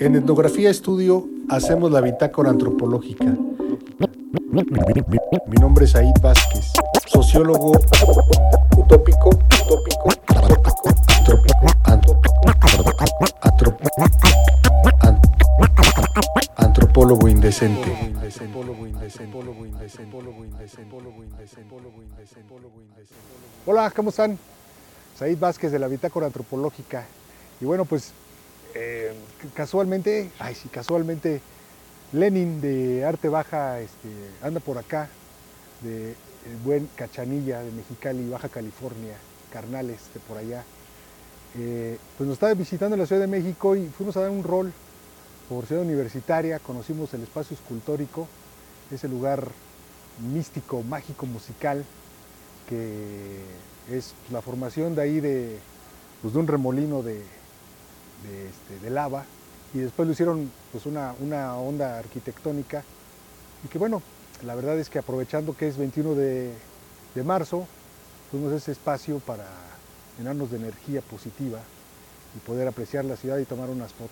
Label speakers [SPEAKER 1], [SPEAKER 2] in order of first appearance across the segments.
[SPEAKER 1] En Etnografía Estudio hacemos la bitácora antropológica. Mi nombre es Aid Vázquez, sociólogo utópico, utópico, antropólogo indecente. Hola, ¿cómo están? Said Vázquez de la Bitácora Antropológica. Y bueno, pues eh, casualmente, ay sí, casualmente, Lenin de Arte Baja este, anda por acá, de el buen Cachanilla de Mexicali, Baja California, Carnales de por allá. Eh, pues nos estaba visitando la Ciudad de México y fuimos a dar un rol por Ciudad Universitaria, conocimos el espacio escultórico, ese lugar místico, mágico, musical, que es la formación de ahí de, pues, de un remolino de, de, este, de, lava y después lo hicieron pues una, una, onda arquitectónica y que bueno, la verdad es que aprovechando que es 21 de, de marzo, tuvimos ese espacio para llenarnos de energía positiva y poder apreciar la ciudad y tomar unas fotos.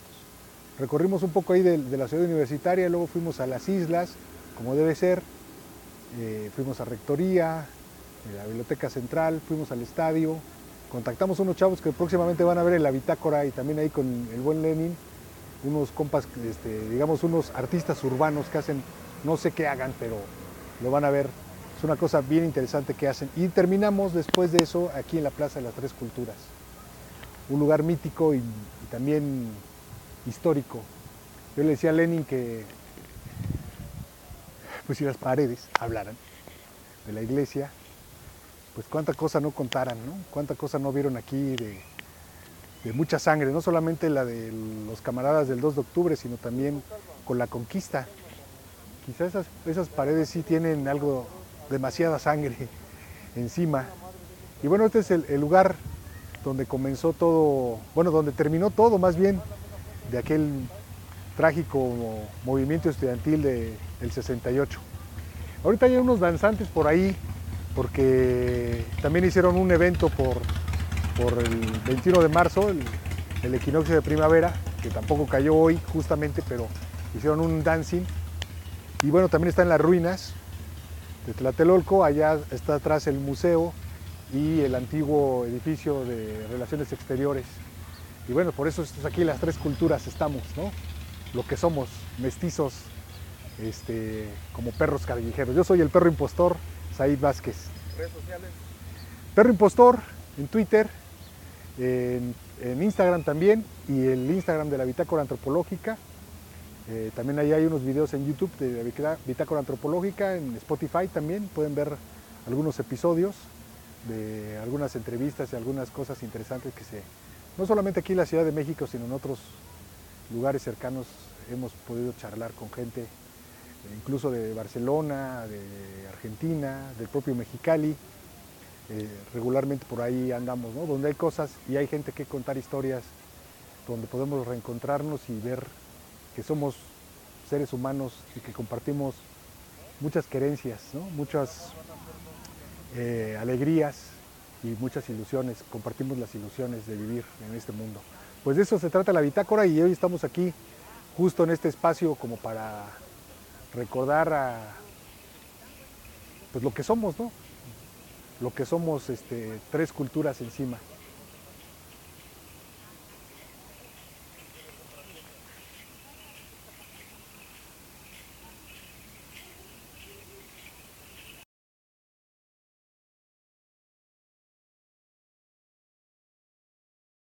[SPEAKER 1] Recorrimos un poco ahí de, de la ciudad universitaria, luego fuimos a las islas, como debe ser, eh, fuimos a Rectoría, a la Biblioteca Central, fuimos al estadio, contactamos a unos chavos que próximamente van a ver en la bitácora y también ahí con el buen Lenin, unos compas, este, digamos unos artistas urbanos que hacen, no sé qué hagan, pero lo van a ver. Es una cosa bien interesante que hacen. Y terminamos después de eso aquí en la Plaza de las Tres Culturas. Un lugar mítico y, y también histórico. Yo le decía a Lenin que, pues si las paredes hablaran de la iglesia, pues cuánta cosa no contaran, ¿no? Cuánta cosa no vieron aquí de, de, mucha sangre, no solamente la de los camaradas del 2 de octubre, sino también con la conquista. Quizás esas, esas paredes sí tienen algo, demasiada sangre encima. Y bueno, este es el, lugar donde comenzó todo, bueno, donde terminó todo más bien de aquel trágico movimiento estudiantil de, del 68. Ahorita hay unos danzantes por ahí porque también hicieron un evento por, por el 21 de marzo, el, el, equinoccio de primavera, que tampoco cayó hoy justamente, pero hicieron un dancing. Y bueno, también está en las ruinas de Tlatelolco, allá está atrás el museo y el antiguo edificio de Relaciones Exteriores. Y bueno, por eso aquí las tres culturas estamos, ¿no? Lo que somos, mestizos, este, como perros callejeros. Yo soy el perro impostor, Said Vázquez.
[SPEAKER 2] ¿Redes sociales?
[SPEAKER 1] Perro Impostor en Twitter, en, Instagram también y el Instagram de la Bitácora Antropológica. Eh, también ahí hay unos videos en YouTube de la Bitácora Antropológica, en Spotify también pueden ver algunos episodios de algunas entrevistas y algunas cosas interesantes que se, no solamente aquí en la Ciudad de México, sino en otros lugares cercanos hemos podido charlar con gente incluso de Barcelona, de Argentina, del propio Mexicali. Eh, regularmente por ahí andamos, donde hay cosas y hay gente que contar historias, donde podemos reencontrarnos y ver que somos seres humanos y que compartimos muchas querencias, muchas eh, alegrías y muchas ilusiones, compartimos las ilusiones de vivir en este mundo. Pues de eso se trata la bitácora y hoy estamos aquí justo en este espacio como para recordar a pues lo que somos, ¿no? Lo que somos este, tres culturas encima.